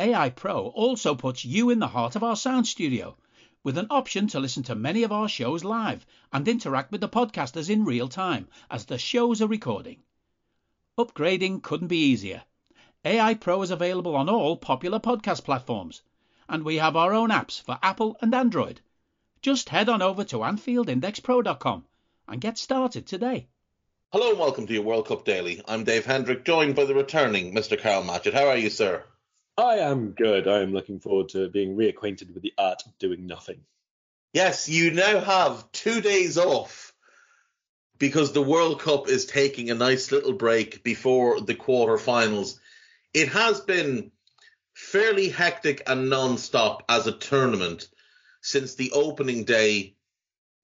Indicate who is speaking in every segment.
Speaker 1: AI Pro also puts you in the heart of our sound studio with an option to listen to many of our shows live and interact with the podcasters in real time as the shows are recording. Upgrading couldn't be easier. AI Pro is available on all popular podcast platforms, and we have our own apps for Apple and Android. Just head on over to AnfieldIndexPro.com and get started today.
Speaker 2: Hello and welcome to your World Cup Daily. I'm Dave Hendrick, joined by the returning Mr. Karl Matchett. How are you, sir?
Speaker 3: I am good. I am looking forward to being reacquainted with the art of doing nothing.
Speaker 2: Yes, you now have two days off because the World Cup is taking a nice little break before the quarterfinals. It has been fairly hectic and non-stop as a tournament since the opening day,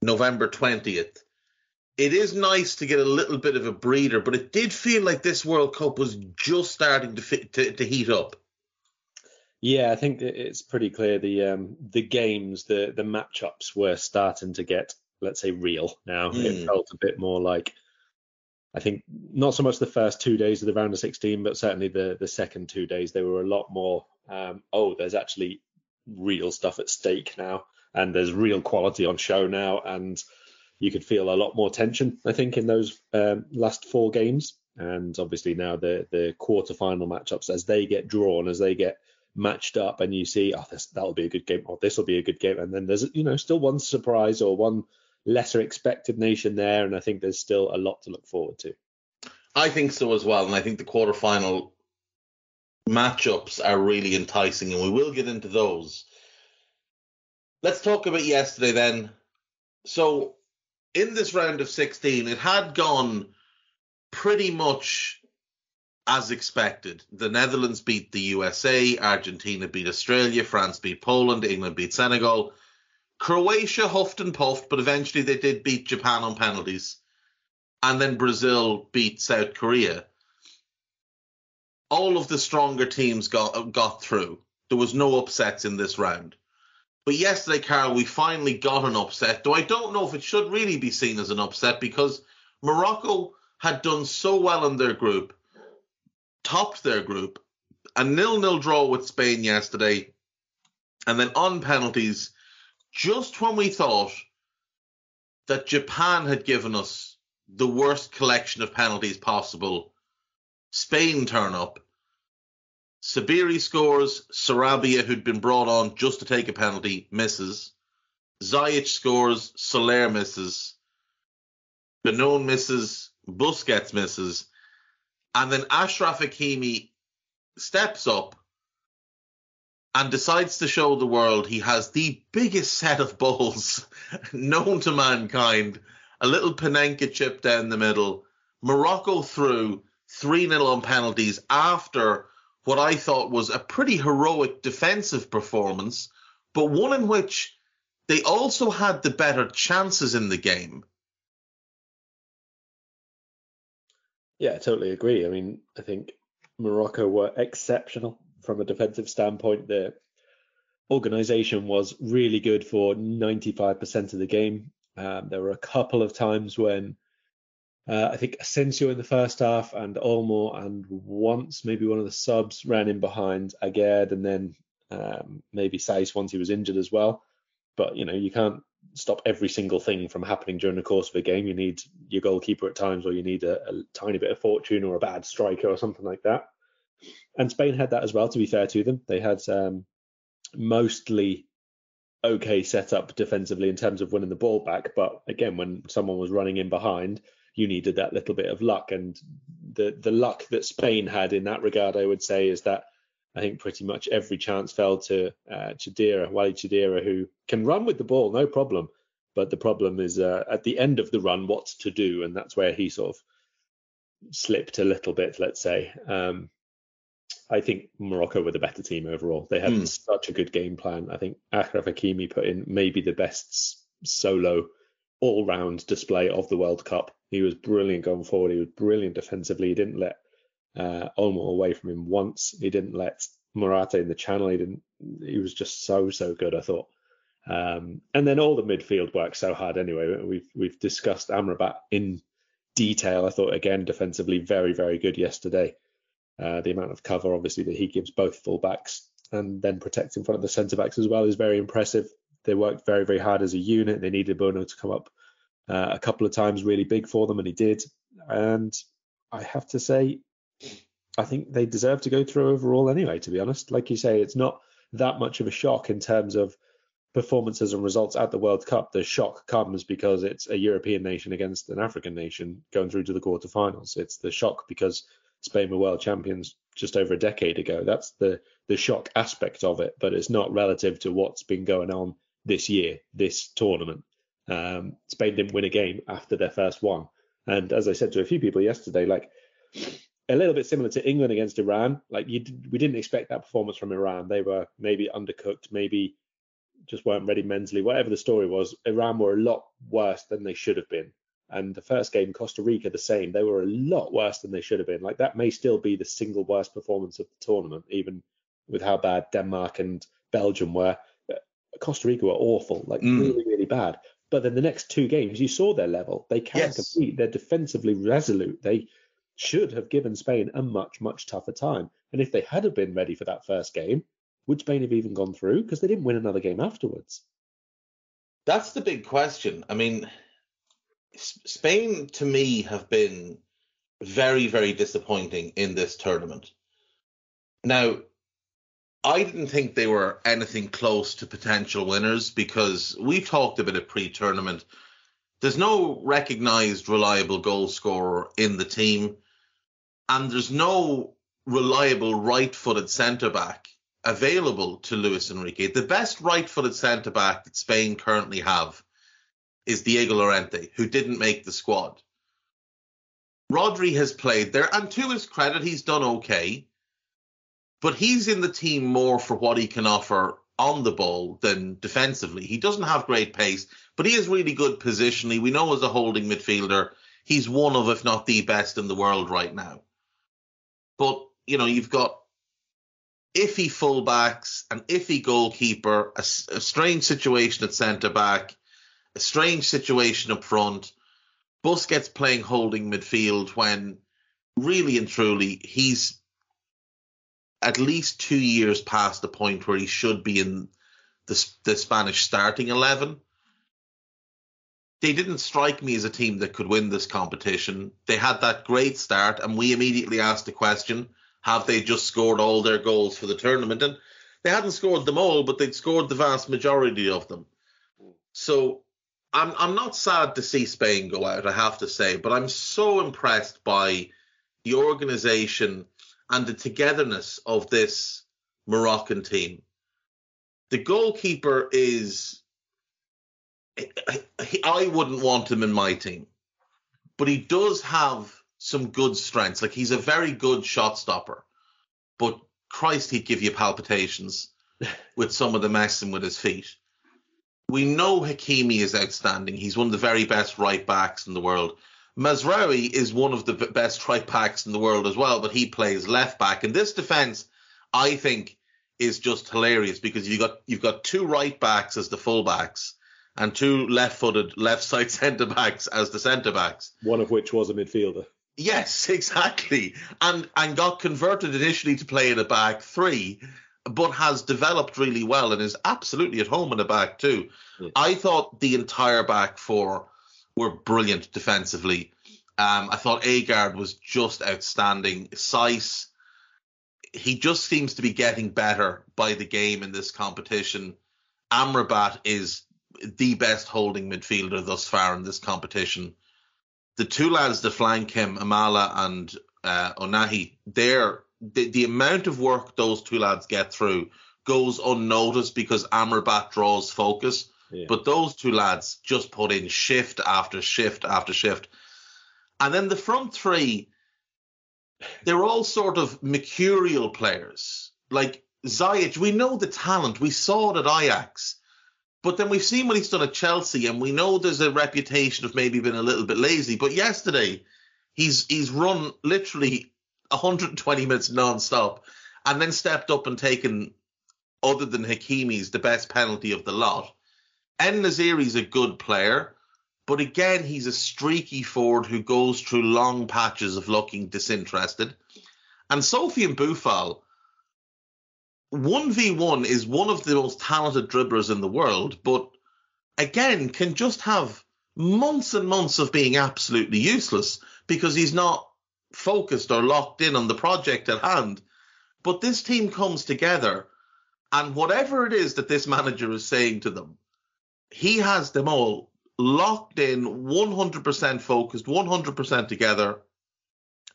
Speaker 2: November 20th. It is nice to get a little bit of a breather, but it did feel like this World Cup was just starting to, to, to heat up.
Speaker 3: Yeah, I think it's pretty clear the um, the games, the the matchups were starting to get, let's say, real now. Mm. It hmm. felt a bit more like, I think, not so much the first two days of the round of 16, but certainly the the second two days, they were a lot more. Um, oh, there's actually real stuff at stake now, and there's real quality on show now, and you could feel a lot more tension, I think, in those um, last four games. And obviously now the the quarterfinal matchups, as they get drawn, as they get matched up and you see, oh, this that'll be a good game, or this will be a good game, and then there's you know still one surprise or one lesser expected nation there, and I think there's still a lot to look forward to.
Speaker 2: I think so as well, and I think the quarterfinal matchups are really enticing, and we will get into those. Let's talk about yesterday then. So, in this round of 16, it had gone pretty much as expected. The Netherlands beat the USA, Argentina beat Australia, France beat Poland, England beat Senegal. Croatia huffed and puffed, but eventually they did beat Japan on penalties. And then Brazil beat South Korea. All of the stronger teams got got through. There was no upsets in this round. But yesterday, Karl, we finally got an upset. Though I don't know if it should really be seen as an upset because Morocco had done so well in their group topped their group, a nil-nil draw with Spain yesterday, and then on penalties, just when we thought that Japan had given us the worst collection of penalties possible, Spain turn up. Sabiri scores, Sarabia, who'd been brought on just to take a penalty, misses. Ziyech scores, Soler misses. Benoun misses, Busquets misses, and then Achraf Hakimi steps up and decides to show the world he has the biggest set of balls known to mankind. A little Panenka chip down the middle. Morocco through 3 0 on penalties after what I thought was a pretty heroic defensive performance, but one in which they also had the better chances in the game.
Speaker 3: Yeah, I totally agree. I mean, I think Morocco were exceptional from a defensive standpoint. The organization was really good for 95% of the game. Um, there were a couple of times when uh, I think Asensio in the first half and Olmo and once maybe one of the subs ran in behind Aguerd and then um, maybe Saïss once he was injured as well. But you know you can't stop every single thing from happening during the course of a game. You need your goalkeeper at times, or you need a, a, tiny bit of fortune or a bad striker or something like that. And Spain had that as well. To be fair to them, they had um, mostly okay setup defensively in terms of winning the ball back. But again, when someone was running in behind, you needed that little bit of luck. And the the luck that Spain had in that regard, I would say, is that I think pretty much every chance fell to uh, Cheddira, Walid Cheddira, who can run with the ball, no problem. But the problem is uh, at the end of the run, what to do, and that's where he sort of slipped a little bit, let's say. Um, I think Morocco were the better team overall. They had
Speaker 2: Hmm.
Speaker 3: such a good game plan. I think Achraf Hakimi put in maybe the best solo all-round display of the World Cup. He was brilliant going forward. He was brilliant defensively. He didn't let uh, Olmo away from him once. He didn't let Morata in the channel. He didn't. He was just so so good. I thought. Um, and then all the midfield worked so hard anyway. We've we've discussed Amrabat in detail. I thought again defensively very very good yesterday. Uh, the amount of cover obviously that he gives both fullbacks and then protects in front of the centre backs as well is very impressive. They worked very very hard as a unit. They needed Bono to come up uh, a couple of times really big for them and he did. And I have to say, I think they deserve to go through overall anyway. To be honest, like you say, it's not that much of a shock in terms of performances and results at the World Cup. The shock comes because it's a European nation against an African nation going through to the quarterfinals. It's the shock because Spain were world champions just over a decade ago. That's the the shock aspect of it, but it's not relative to what's been going on this year, this tournament. Um, Spain didn't win a game after their first one, and as I said to a few people yesterday, like a little bit similar to England against Iran. Like you, we didn't expect that performance from Iran. They were maybe undercooked, maybe just weren't ready mentally. Whatever the story was, Iran were a lot worse than they should have been. And the first game, Costa Rica, the same. They were a lot worse than they should have been. Like that may still be the single worst performance of the tournament, even with how bad Denmark and Belgium were. Costa Rica were awful, like
Speaker 2: Mm.
Speaker 3: really, really bad. But then the next two games, you saw their level. They can
Speaker 2: Yes.
Speaker 3: compete. They're defensively resolute. They should have given Spain a much, much tougher time. And if they had have been ready for that first game, would Spain have even gone through? Because they didn't win another game afterwards.
Speaker 2: That's the big question. I mean, Spain to me have been very, very disappointing in this tournament. Now, I didn't think they were anything close to potential winners because we talked about it pre tournament. There's no recognized reliable goal scorer in the team, and there's no reliable right footed centre back available to Luis Enrique. The best right footed centre back that Spain currently have is Diego Llorente, who didn't make the squad. Rodri has played there, and to his credit, he's done okay. But he's in the team more for what he can offer on the ball than defensively. He doesn't have great pace, but he is really good positionally. We know as a holding midfielder, he's one of, if not the best in the world right now. But, you know, you've got iffy fullbacks, an iffy goalkeeper, a strange situation at centre back, a strange situation up front. Busquets playing holding midfield when really and truly he's at least two years past the point where he should be in the, the Spanish starting 11. They didn't strike me as a team that could win this competition. They had that great start, and we immediately asked the question have they just scored all their goals for the tournament? And they hadn't scored them all, but they'd scored the vast majority of them. So I'm I'm not sad to see Spain go out, I have to say, but I'm so impressed by the organization and the togetherness of this Moroccan team. The goalkeeper is I- wouldn't want him in my team, but he does have some good strengths. Like he's a very good shot stopper, but Christ, he'd give you palpitations with some of the messing with his feet. We know Hakimi is outstanding. He's one of the very best right backs in the world. Mazraoui is one of the best right backs in the world as well, but he plays left back. And this defense, I think, is just hilarious because you've got you've got two right backs as the full backs and two left-footed left side centre backs as the centre backs.
Speaker 3: One of which was a midfielder.
Speaker 2: Yes, exactly. And and got converted initially to play in a back three, but has developed really well and is absolutely at home in a back two.
Speaker 3: Yeah.
Speaker 2: I thought the entire back four were brilliant defensively. Um, I thought Aguerd was just outstanding. Saïss, he just seems to be getting better by the game in this competition. Amrabat is the best holding midfielder thus far in this competition the two lads that flank him, Amallah and uh, Ounahi, they're the, the amount of work those two lads get through goes unnoticed because Amrabat draws focus.
Speaker 3: Yeah.
Speaker 2: But those two lads just put in shift after shift after shift. And then the front three, they're all sort of mercurial players. Like Ziyech, we know the talent. We saw it at Ajax. But then we've seen what he's done at Chelsea, and we know there's a reputation of maybe being a little bit lazy. But yesterday, he's he's run literally 120 minutes non-stop, and then stepped up and taken, other than Hakimi's, the best penalty of the lot. En-Nesyri's a good player, but again, he's a streaky forward who goes through long patches of looking disinterested. And Sofiane Boufal, 1v1 is one of the most talented dribblers in the world, but again, can just have months and months of being absolutely useless because he's not focused or locked in on the project at hand. But this team comes together, and whatever it is that this manager is saying to them, he has them all locked in, 100% focused, 100% together.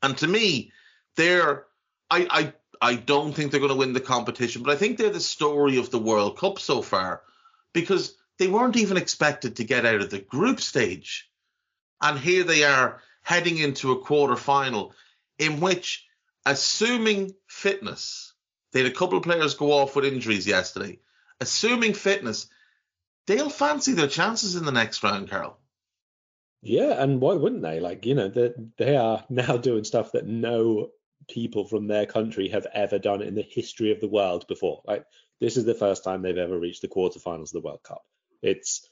Speaker 2: And to me, they're, I, I, I don't think they're going to win the competition, but I think they're the story of the World Cup so far because they weren't even expected to get out of the group stage. And here they are heading into a quarter final in which, assuming fitness, they had a couple of players go off with injuries yesterday. Assuming fitness, they'll fancy their chances in the next round, Carol.
Speaker 3: Yeah, and why wouldn't they? Like, you know, they, they are now doing stuff that no people from their country have ever done in the history of the world before. Like, this is the first time they've ever reached the quarterfinals of the World Cup. It's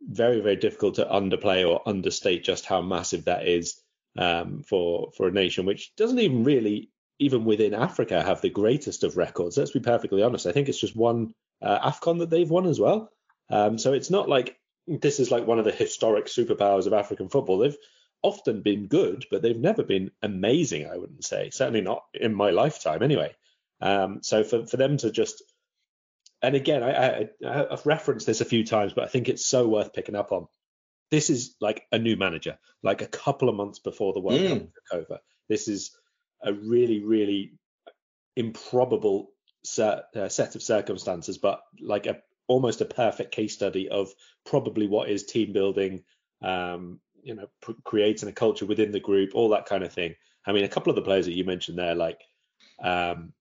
Speaker 3: very, very difficult to underplay or understate just how massive that is um, for for a nation which doesn't even really, even within Africa, have the greatest of records. Let's be perfectly honest. I think it's just one uh, Afcon that they've won as well. Um, so it's not like this is like one of the historic superpowers of African football. They've often been good, but they've never been amazing. I wouldn't say, certainly not in my lifetime, anyway. Um, so for for them to just and again, I, I, have referenced this a few times, but I think it's so worth picking up on. This is like a new manager, like a couple of months before the World mm. Cup took over. This is a really, really improbable set, uh, set of circumstances, but like a almost a perfect case study of probably what is team building, um, you know, pr- creating a culture within the group, all that kind of thing. I mean, a couple of the players that you mentioned there, like um,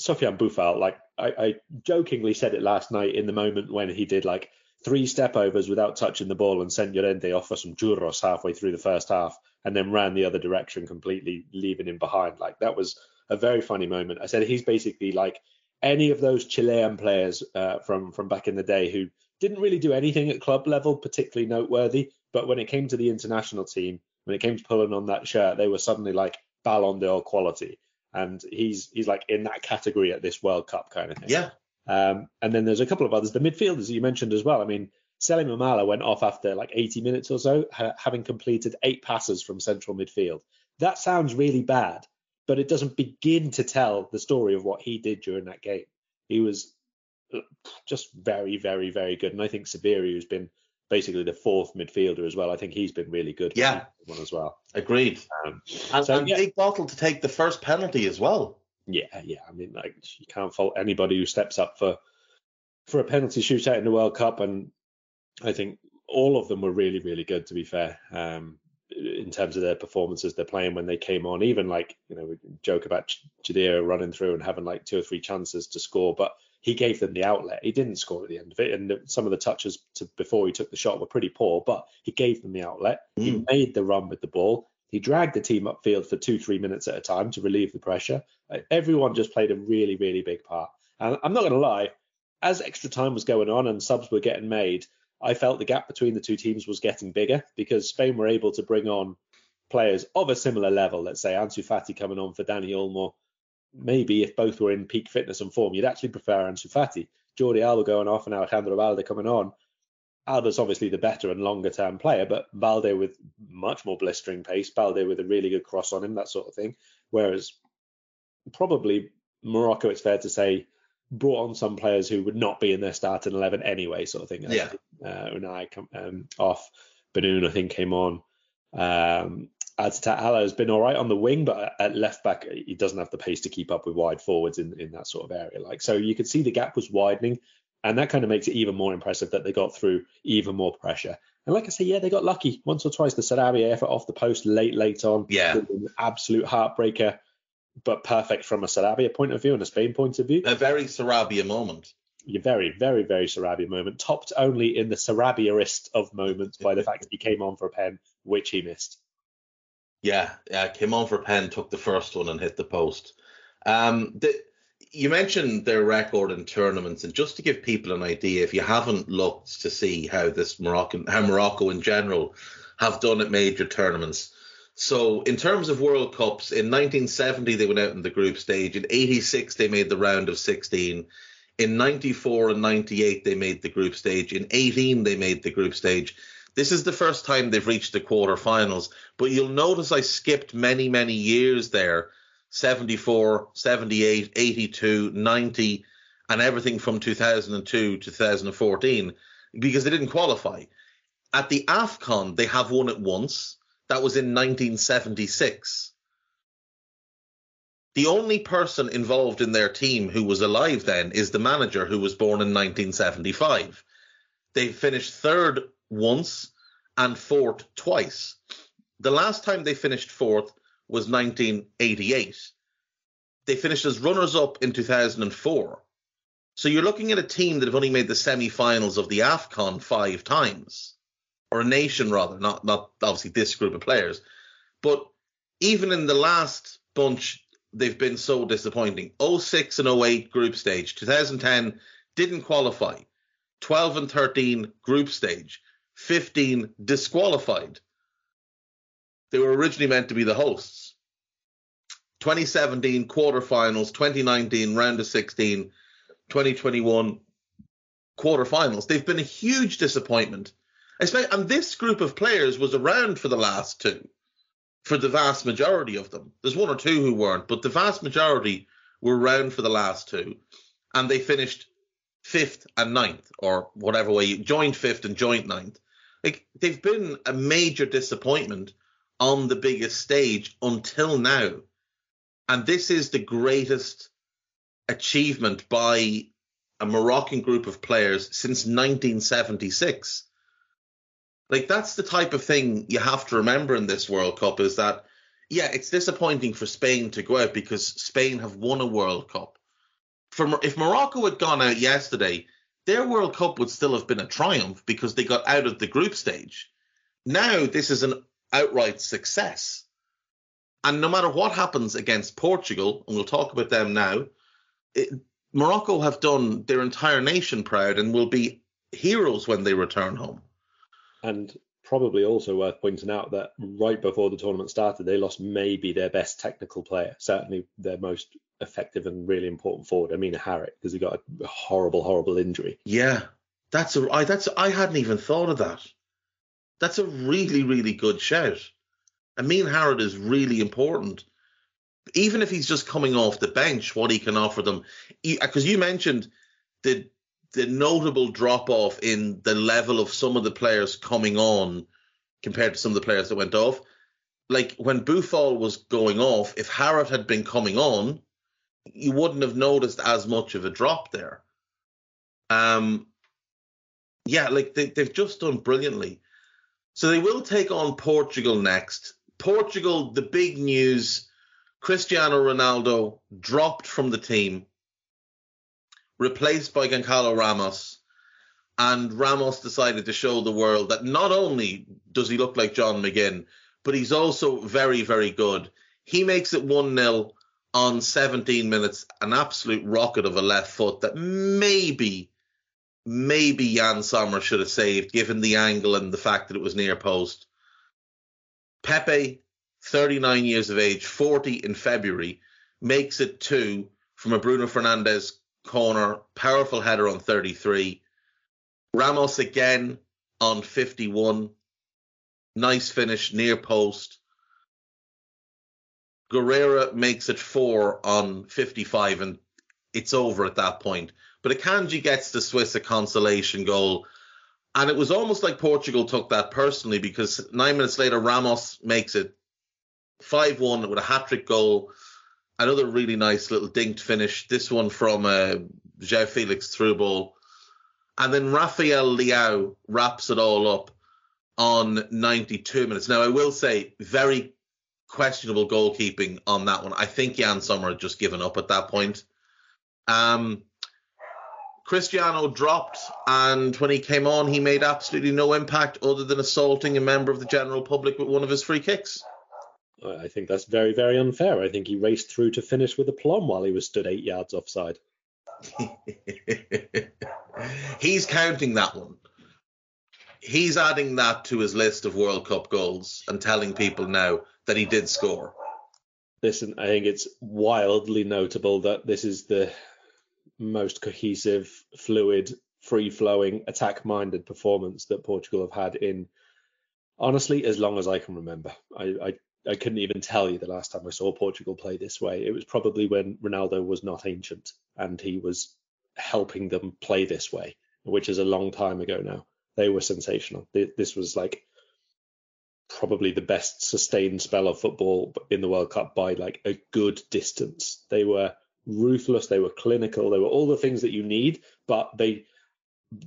Speaker 3: Sofiane Boufal, like I, I, jokingly said it last night in the moment when he did like three step overs without touching the ball and sent Llorente off for some churros halfway through the first half and then ran the other direction completely, leaving him behind. Like that was a very funny moment. I said he's basically like any of those Chilean players uh, from from back in the day who didn't really do anything at club level particularly noteworthy, but when it came to the international team, when it came to pulling on that shirt, they were suddenly like Ballon d'Or quality and he's he's like in that category at this World Cup kind of thing.
Speaker 2: Yeah.
Speaker 3: Um, and then there's a couple of others, the midfielders you mentioned as well. I mean, Selim Amallah went off after like 80 minutes or so, ha- having completed eight passes from central midfield. That sounds really bad, but it doesn't begin to tell the story of what he did during that game. He was uh, just very, very, very good. And I think Sabiri, who's been basically the fourth midfielder as well. I think he's been really good.
Speaker 2: Yeah,
Speaker 3: one as well.
Speaker 2: Agreed. Um, and, so, and yeah. Big Bottle to take the first penalty as well.
Speaker 3: Yeah, yeah. I mean, like you can't fault anybody who steps up for for a penalty shootout in the World Cup, and I think all of them were really, really good. To be fair, um, in terms of their performances, they're playing when they came on. Even like you know, we joke about Cheddar running through and having like two or three chances to score, but he gave them the outlet. He didn't score at the end of it, and some of the touches to, before he took the shot were pretty poor, but he gave them the outlet. Mm. He made the run with the ball. He dragged the team upfield for two, three minutes at a time to relieve the pressure. Uh, everyone just played a really, really big part. And I'm not going to lie, as extra time was going on and subs were getting made, I felt the gap between the two teams was getting bigger because Spain were able to bring on players of a similar level. Let's say Ansu Fati coming on for Dani Olmo, maybe if both were in peak fitness and form, you'd actually prefer Ansu Fati. Jordi Alba going off and Alejandro Balde coming on. Alba's obviously the better and longer term player, but Balde with much more blistering pace, Balde with a really good cross on him, that sort of thing. Whereas probably Morocco, it's fair to say, brought on some players who would not be in their starting 11 anyway, sort of thing.
Speaker 2: Yeah.
Speaker 3: Uh, Ounahi um, off, Benoun, I think, came on. Um, Attiat-Allah has been all right on the wing, but at left back, he doesn't have the pace to keep up with wide forwards in, in that sort of area. Like so, you could see the gap was widening, and that kind of makes it even more impressive that they got through even more pressure. And like I say, yeah, they got lucky once or twice. The Sarabia effort off the post late, late on,
Speaker 2: yeah,
Speaker 3: an absolute heartbreaker. but perfect from a Sarabia point of view and a Spain point of view.
Speaker 2: A very Sarabia moment.
Speaker 3: A very, very, very Sarabia moment, topped only in the Sarabiaist of moments by the fact that he came on for a pen, which he missed.
Speaker 2: Yeah, yeah, came on for a pen, took the first one and hit the post. Um, the, you mentioned their record in tournaments, and just to give people an idea, if you haven't looked to see how this Moroccan, how Morocco in general have done at major tournaments. So, in terms of World Cups, in 1970 they went out in the group stage. In 86 they made the round of 16. In 94 and 98 they made the group stage. In 18 they made the group stage. This is the first time they've reached the quarterfinals. But you'll notice I skipped many, many years there 74, 78, 82, 90, and everything from 2002 to 2014 because they didn't qualify. At the AFCON, they have won it once. That was in 1976. The only person involved in their team who was alive then is the manager who was born in 1975. They finished third once and fourth twice. The last time they finished fourth was 1988. They finished as runners up in 2004. So you're looking at a team that have only made the semi-finals of the AFCON five times, or a nation rather, not not obviously this group of players. But even in the last bunch, they've been so disappointing. 06 and 08 group stage, 2010 didn't qualify. 12 and 13 group stage, 15 disqualified. They were originally meant to be the hosts. 2017 quarterfinals, 2019 round of 16, 2021 quarterfinals. They've been a huge disappointment. And this group of players was around for the last two, for the vast majority of them. There's one or two who weren't, but the vast majority were around for the last two. And they finished fifth and ninth, or whatever way you joined fifth and joint ninth. Like they've been a major disappointment on the biggest stage until now. And this is the greatest achievement by a Moroccan group of players since 1976. Like that's the type of thing you have to remember in this World Cup is that yeah, it's disappointing for Spain to go out because Spain have won a World Cup. For, if Morocco had gone out yesterday, their World Cup would still have been a triumph because they got out of the group stage. Now this is an outright success. And no matter what happens against Portugal, and we'll talk about them now, it, Morocco have done their entire nation proud and will be heroes when they return home.
Speaker 3: And probably also worth pointing out that right before the tournament started, they lost maybe their best technical player, certainly their most effective and really important forward, Amine Harit, because he got a horrible, horrible injury.
Speaker 2: Yeah, that's a I that's I hadn't even thought of that. That's a really, really good shout. Amine Harit is really important. Even if he's just coming off the bench, what he can offer them. Because uh, you mentioned the the notable drop off in the level of some of the players coming on compared to some of the players that went off. Like when Boufal was going off, if Harit had been coming on, you wouldn't have noticed as much of a drop there. Um, yeah, like they, they've just done brilliantly. So they will take on Portugal next. Portugal, the big news Cristiano Ronaldo dropped from the team, replaced by Goncalo Ramos. And Ramos decided to show the world that not only does he look like John McGinn, but he's also very, very good. He makes it 1 0 on 17 minutes, an absolute rocket of a left foot that maybe maybe Yann Sommer should have saved, given the angle and the fact that it was near post. Pepe, 39 years of age, 40 in February, makes it two from a Bruno Fernandes corner, powerful header on 33. Ramos again on 51. Nice finish near post. Guerreiro makes it four on 55, and it's over at that point. But Akanji gets the Swiss a consolation goal. And it was almost like Portugal took that personally because nine minutes later, Ramos makes it 5 1 with a hat trick goal. Another really nice little dinked finish. This one from uh, João Felix through ball. And then Rafael Leao wraps it all up on 92 minutes. Now, I will say, very questionable goalkeeping on that one. I think Yann Sommer had just given up at that point. Um, Cristiano dropped, and when he came on, he made absolutely no impact other than assaulting a member of the general public with one of his free kicks.
Speaker 3: I think that's very, very unfair. I think he raced through to finish with a plum while he was stood eight yards offside.
Speaker 2: He's counting that one. He's adding that to his list of World Cup goals and telling people now that he did score.
Speaker 3: Listen, I think it's wildly notable that this is the most cohesive, fluid, free flowing, attack minded performance that Portugal have had in honestly as long as I can remember. I, I, I couldn't even tell you the last time I saw Portugal play this way. It was probably when Ronaldo was not ancient and he was helping them play this way, which is a long time ago now. They were sensational. This was like probably the best sustained spell of football in the World Cup by like a good distance. They were ruthless, they were clinical, they were all the things that you need, but they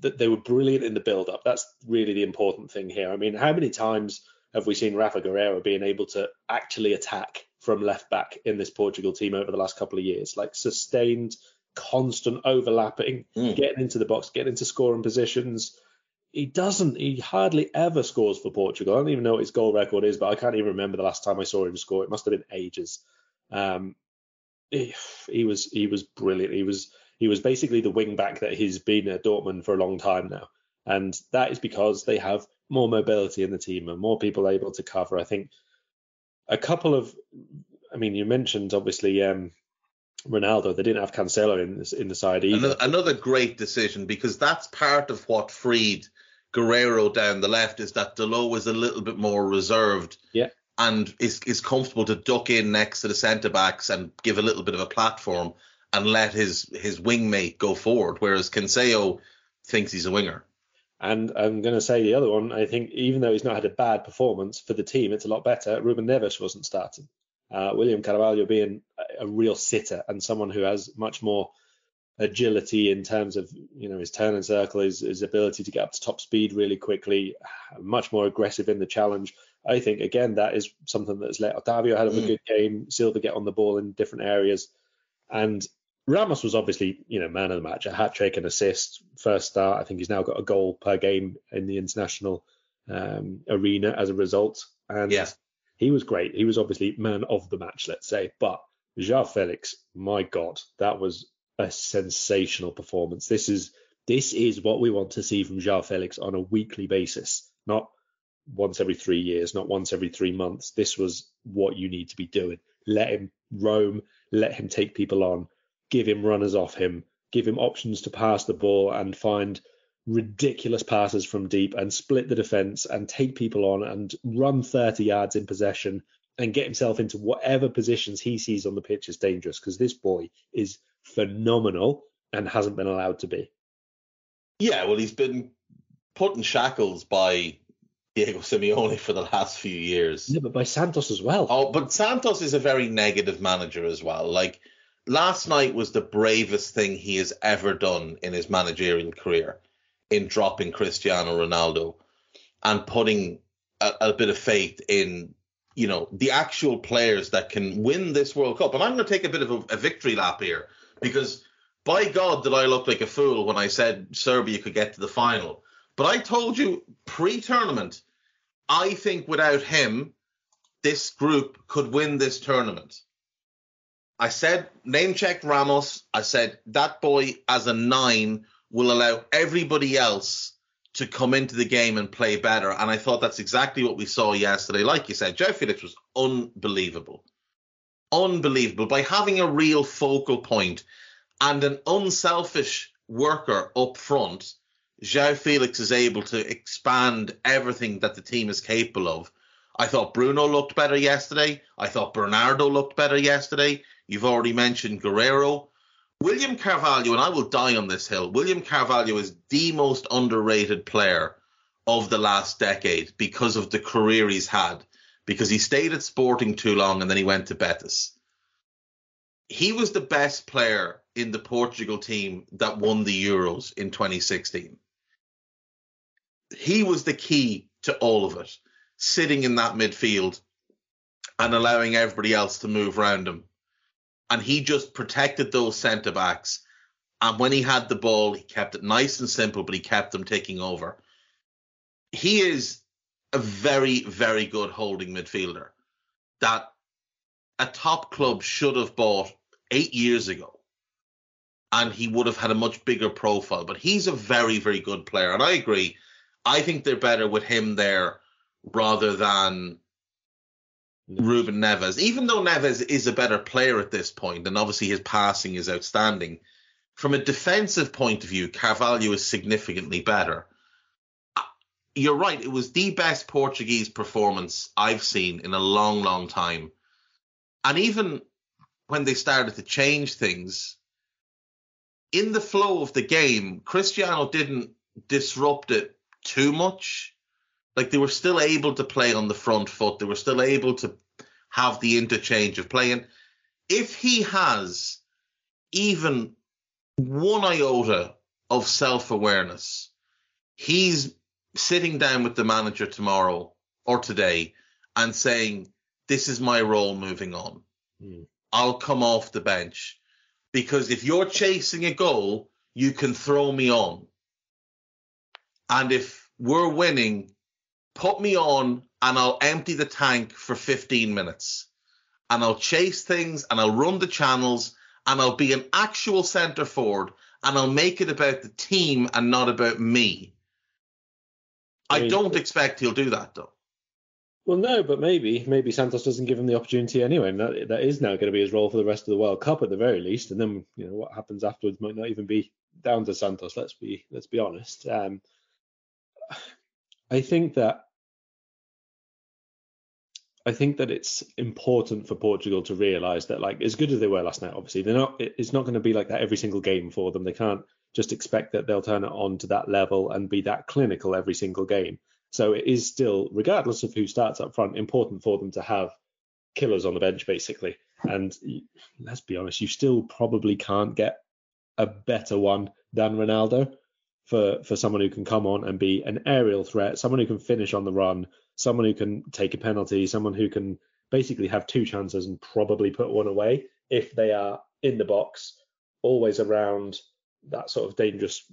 Speaker 3: they were brilliant in the build up. That's really the important thing here. I mean, how many times have we seen Rafa Guerreiro being able to actually attack from left back in this Portugal team over the last couple of years? Like sustained, constant overlapping, mm. getting into the box, getting into scoring positions, he doesn't. He hardly ever scores for Portugal. I don't even know what his goal record is, but I can't even remember the last time I saw him score. It must have been ages. Um, he, he was he was brilliant. He was he was basically the wing back that he's been at Dortmund for a long time now, and that is because they have more mobility in the team and more people able to cover. I think a couple of, I mean, you mentioned obviously um, Ronaldo. They didn't have Cancelo in in the side either.
Speaker 2: Another, another great decision because that's part of what freed Guerreiro down the left is that Dalot is a little bit more reserved.
Speaker 3: Yeah.
Speaker 2: And is is comfortable to duck in next to the centre backs and give a little bit of a platform and let his his wingmate go forward, whereas Cancelo thinks he's a winger.
Speaker 3: And I'm going to say the other one. I think even though he's not had a bad performance for the team, it's a lot better. Ruben Neves wasn't starting. Uh, William Carvalho being a real sitter and someone who has much more agility in terms of you know his turn and circle, his, his ability to get up to top speed really quickly, much more aggressive in the challenge. I think again that is something that's let Otavio have a mm. good game, Silva get on the ball in different areas, and Ramos was obviously you know man of the match, a hat trick and assist, first start. I think he's now got a goal per game in the international um, arena as a result, and
Speaker 2: yeah.
Speaker 3: he was great. He was obviously man of the match, let's say, but. João Felix, my God, that was a sensational performance. This is this is what we want to see from João Felix on a weekly basis, not once every three years, not once every three months. This was what you need to be doing. Let him roam, let him take people on, give him runners off him, give him options to pass the ball and find ridiculous passes from deep and split the defense and take people on and run 30 yards in possession and get himself into whatever positions he sees on the pitch is dangerous because this boy is phenomenal and hasn't been allowed to be.
Speaker 2: Yeah, well, he's been put in shackles by Diego Simeone for the last few years.
Speaker 3: Yeah, but by Santos as well.
Speaker 2: Oh, but Santos is a very negative manager as well. Like last night was the bravest thing he has ever done in his managerial career in dropping Cristiano Ronaldo and putting a, a bit of faith in you know the actual players that can win this World Cup. And I'm going to take a bit of a, a victory lap here because by God did I look like a fool when I said Serbia could get to the final. But I told you pre-tournament, I think without him, this group could win this tournament. I said name checked Ramos. I said that boy as a nine will allow everybody else to come into the game and play better. And I thought that's exactly what we saw yesterday. Like you said, João Felix was unbelievable unbelievable by having a real focal point and an unselfish worker up front. João Felix is able to expand everything that the team is capable of. I thought Bruno looked better yesterday. I thought Bernardo looked better yesterday. You've already mentioned Guerreiro. William Carvalho, and I will die on this hill. William Carvalho is the most underrated player of the last decade because of the career he's had because he stayed at Sporting too long and then he went to Betis. He was the best player in the Portugal team that won the Euros in 2016. He was the key to all of it, sitting in that midfield and allowing everybody else to move around him. And he just protected those centre backs. And when he had the ball, he kept it nice and simple, but he kept them taking over. He is a very, very good holding midfielder that a top club should have bought eight years ago. And he would have had a much bigger profile. But he's a very, very good player. And I agree. I think they're better with him there rather than Ruben Neves. Even though Neves is a better player at this point, and obviously his passing is outstanding, from a defensive point of view, Carvalho is significantly better. You're right. It was the best Portuguese performance I've seen in a long, long time. And even when they started to change things, in the flow of the game, Cristiano didn't disrupt it too much. Like they were still able to play on the front foot. They were still able to have the interchange of playing. If he has even one iota of self awareness, he's sitting down with the manager tomorrow or today and saying, This is my role moving on. Mm. I'll come off the bench. Because if you're chasing a goal, you can throw me on. And if we're winning, put me on and I'll empty the tank for 15 minutes. And I'll chase things and I'll run the channels and I'll be an actual centre forward and I'll make it about the team and not about me. I, mean, I don't expect he'll do that though.
Speaker 3: Well, no, but maybe maybe Santos doesn't give him the opportunity anyway, and that that is now going to be his role for the rest of the World Cup at the very least. And then you know what happens afterwards might not even be down to Santos. Let's be let's be honest. Um, I think that I think that it's important for Portugal to realise that, like, as good as they were last night, obviously they're not. It's not going to be like that every single game for them. They can't just expect that they'll turn it on to that level and be that clinical every single game. So it is still, regardless of who starts up front, important for them to have killers on the bench, basically. And let's be honest, you still probably can't get a better one than Ronaldo for for someone who can come on and be an aerial threat, someone who can finish on the run, someone who can take a penalty, someone who can basically have two chances and probably put one away if they are in the box, always around that sort of dangerous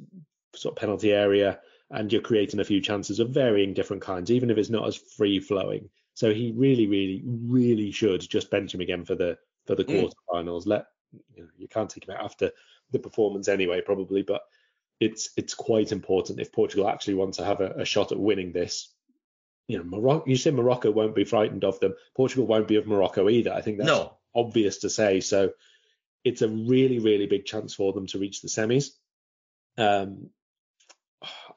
Speaker 3: sort of penalty area and you're creating a few chances of varying different kinds, even if it's not as free flowing. So he really, really, really should just bench him again for the for the mm. quarterfinals. Let you, know, you can't take him out after the performance anyway, probably, but it's it's quite important if Portugal actually want to have a, a shot at winning this. You know, Morocco. You say Morocco won't be frightened of them. Portugal won't be of Morocco either. I think that's no. obvious to say. So it's a really, really big chance for them to reach the semis. Um,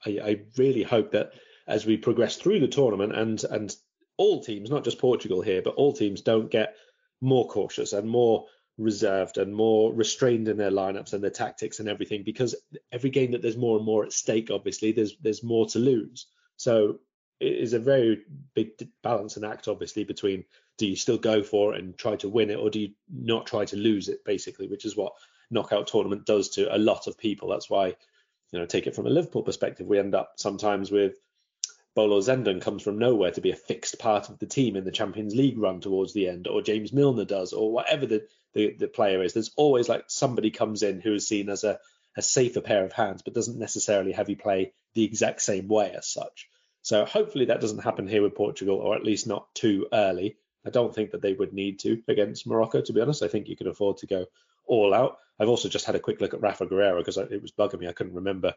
Speaker 3: I, I really hope that as we progress through the tournament and and all teams, not just Portugal here, but all teams don't get more cautious and more reserved and more restrained in their lineups and their tactics and everything because every game that there's more and more at stake obviously there's there's more to lose so it is a very big balance and act obviously between do you still go for it and try to win it or do you not try to lose it basically which is what knockout tournament does to a lot of people that's why you know, take it from a Liverpool perspective, we end up sometimes with Bolo Zenden comes from nowhere to be a fixed part of the team in the Champions League run towards the end, or James Milner does, or whatever the, the, the player is. There's always like somebody comes in who is seen as a, a safer pair of hands, but doesn't necessarily have you play the exact same way as such. So hopefully that doesn't happen here with Portugal, or at least not too early. I don't think that they would need to against Morocco, to be honest. I think you can afford to go all out. I've also just had a quick look at Rafa Guerreiro because it was bugging me. I couldn't remember,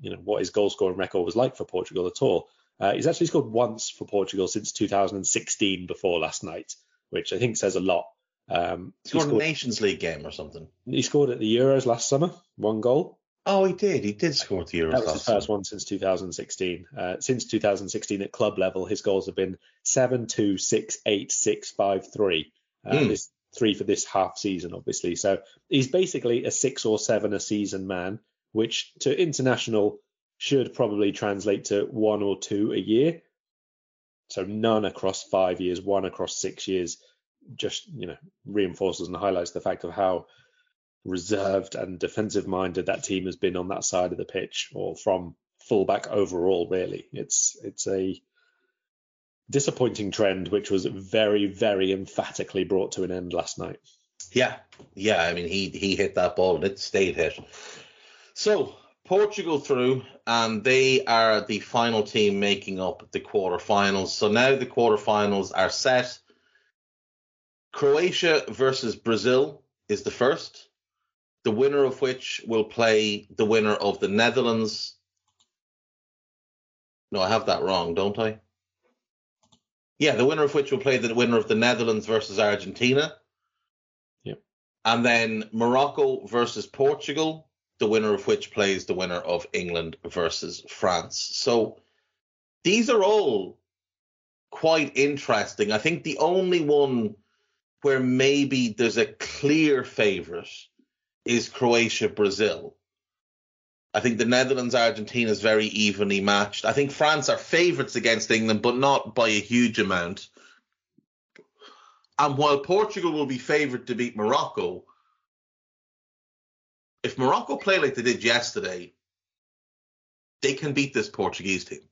Speaker 3: you know, what his goal scoring record was like for Portugal at all. Uh, he's actually scored once for Portugal since 2016 before last night, which I think says a lot. Um,
Speaker 2: he scored, he scored a Nations League game or something.
Speaker 3: He scored at the Euros last summer, one goal.
Speaker 2: Oh, he did. He did score the Euros.
Speaker 3: That was his first one since 2016. Uh, since 2016 at club level, his goals have been seven, two, six, eight, six, five, three. Uh, mm. This three for this half season, obviously. So he's basically a six or seven a season man, which to international should probably translate to one or two a year. So none across five years, one across six years, just you know reinforces and highlights the fact of how reserved and defensive minded that team has been on that side of the pitch, or from fullback overall. Really, it's it's a disappointing trend, which was very, very emphatically brought to an end last night.
Speaker 2: Yeah, yeah. I mean, he he hit that ball and it stayed hit. So Portugal through, and they are the final team making up the quarterfinals. So now the quarterfinals are set. Croatia versus Brazil is the first, the winner of which will play the winner of the Netherlands. No, I have that wrong, don't I? Yeah, the winner of which will play the winner of the Netherlands versus Argentina.
Speaker 3: Yep.
Speaker 2: And then Morocco versus Portugal, the winner of which plays the winner of England versus France. So these are all quite interesting. I think the only one where maybe there's a clear favourite is Croatia Brazil. I think the Netherlands Argentina is very evenly matched. I think France are favourites against England, but not by a huge amount. And while Portugal will be favoured to beat Morocco, if Morocco play like they did yesterday, they can beat this Portuguese team.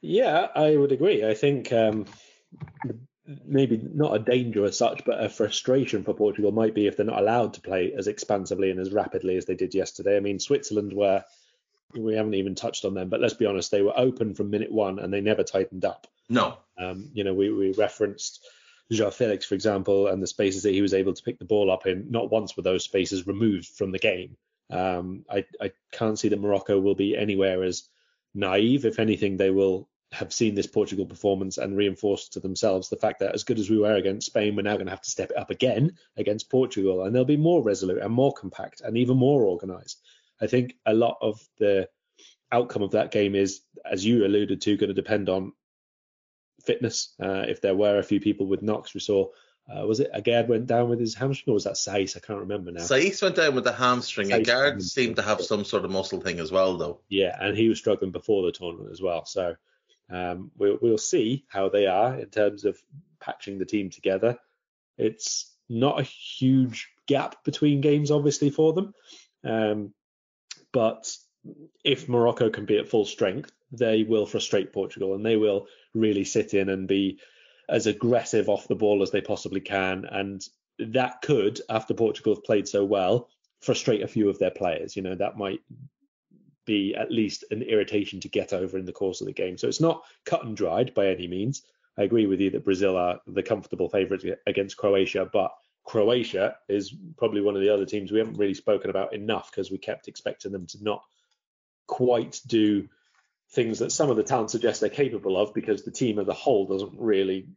Speaker 3: Yeah, I would agree. I think um, maybe not a danger as such, but a frustration for Portugal might be if they're not allowed to play as expansively and as rapidly as they did yesterday. I mean, Switzerland were we haven't even touched on them, but let's be honest, they were open from minute one and they never tightened up.
Speaker 2: No.
Speaker 3: Um, you know, we, we referenced João Felix, for example, and the spaces that he was able to pick the ball up in. Not once were those spaces removed from the game. Um, I, I can't see that Morocco will be anywhere as naive. If anything, they will have seen this Portugal performance and reinforced to themselves the fact that as good as we were against Spain, we're now going to have to step it up again against Portugal, and they'll be more resolute and more compact and even more organised. I think a lot of the outcome of that game is, as you alluded to, going to depend on fitness. Uh, if there were a few people with knocks, we saw. Uh, was it Aguerd went down with his hamstring, or was that Saïss? I can't remember now.
Speaker 2: Saïss went down with the hamstring. Aguerd seemed to have some sort of muscle thing as well, though.
Speaker 3: Yeah, and he was struggling before the tournament as well. So um, we'll, we'll see how they are in terms of patching the team together. It's not a huge gap between games, obviously, for them. Um, but if Morocco can be at full strength, they will frustrate Portugal and they will really sit in and be as aggressive off the ball as they possibly can. And that could, after Portugal have played so well, frustrate a few of their players. You know, that might be at least an irritation to get over in the course of the game. So it's not cut and dried by any means. I agree with you that Brazil are the comfortable favourites against Croatia, but Croatia is probably one of the other teams we haven't really spoken about enough because we kept expecting them to not quite do things that some of the talent suggests they're capable of because the team as a whole doesn't really,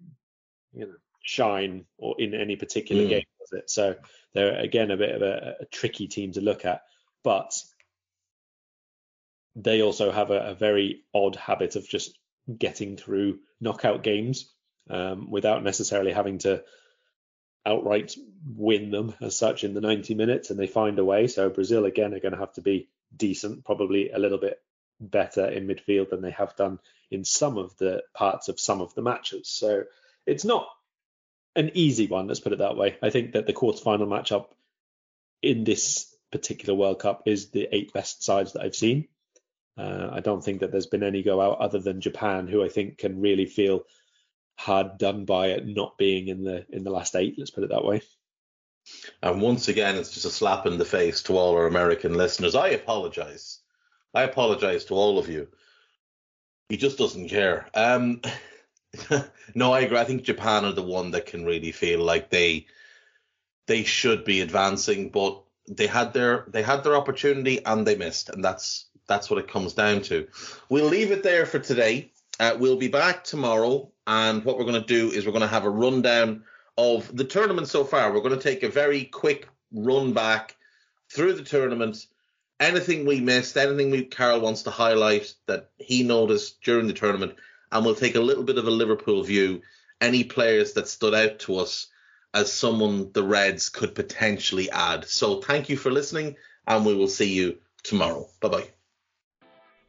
Speaker 3: you know, shine or in any particular mm. game, does it? So they're again a bit of a, a tricky team to look at. But they also have a, a very odd habit of just getting through knockout games um, without necessarily having to outright win them as such in the 90 minutes, and they find a way. So Brazil again are going to have to be decent, probably a little bit better in midfield than they have done in some of the parts of some of the matches. So it's not an easy one, let's put it that way. I think that the quarterfinal matchup in this particular World Cup is the eight best sides that I've seen. Uh, I don't think that there's been any go out other than Japan, who I think can really feel hard done by it not being in the in the last eight. Let's put it that way.
Speaker 2: And once again, it's just a slap in the face to all our American listeners. I apologize. I apologize to all of you. He just doesn't care. Um, no, I agree. I think Japan are the one that can really feel like they they should be advancing, but they had their they had their opportunity and they missed, and that's that's what it comes down to. We'll leave it there for today. Uh, we'll be back tomorrow, and what we're going to do is we're going to have a rundown of the tournament so far. We're going to take a very quick run back through the tournament. Anything we missed, anything we Karl wants to highlight that he noticed during the tournament, and we'll take a little bit of a Liverpool view. Any players that stood out to us as someone the Reds could potentially add. So thank you for listening, and we will see you tomorrow. Bye bye.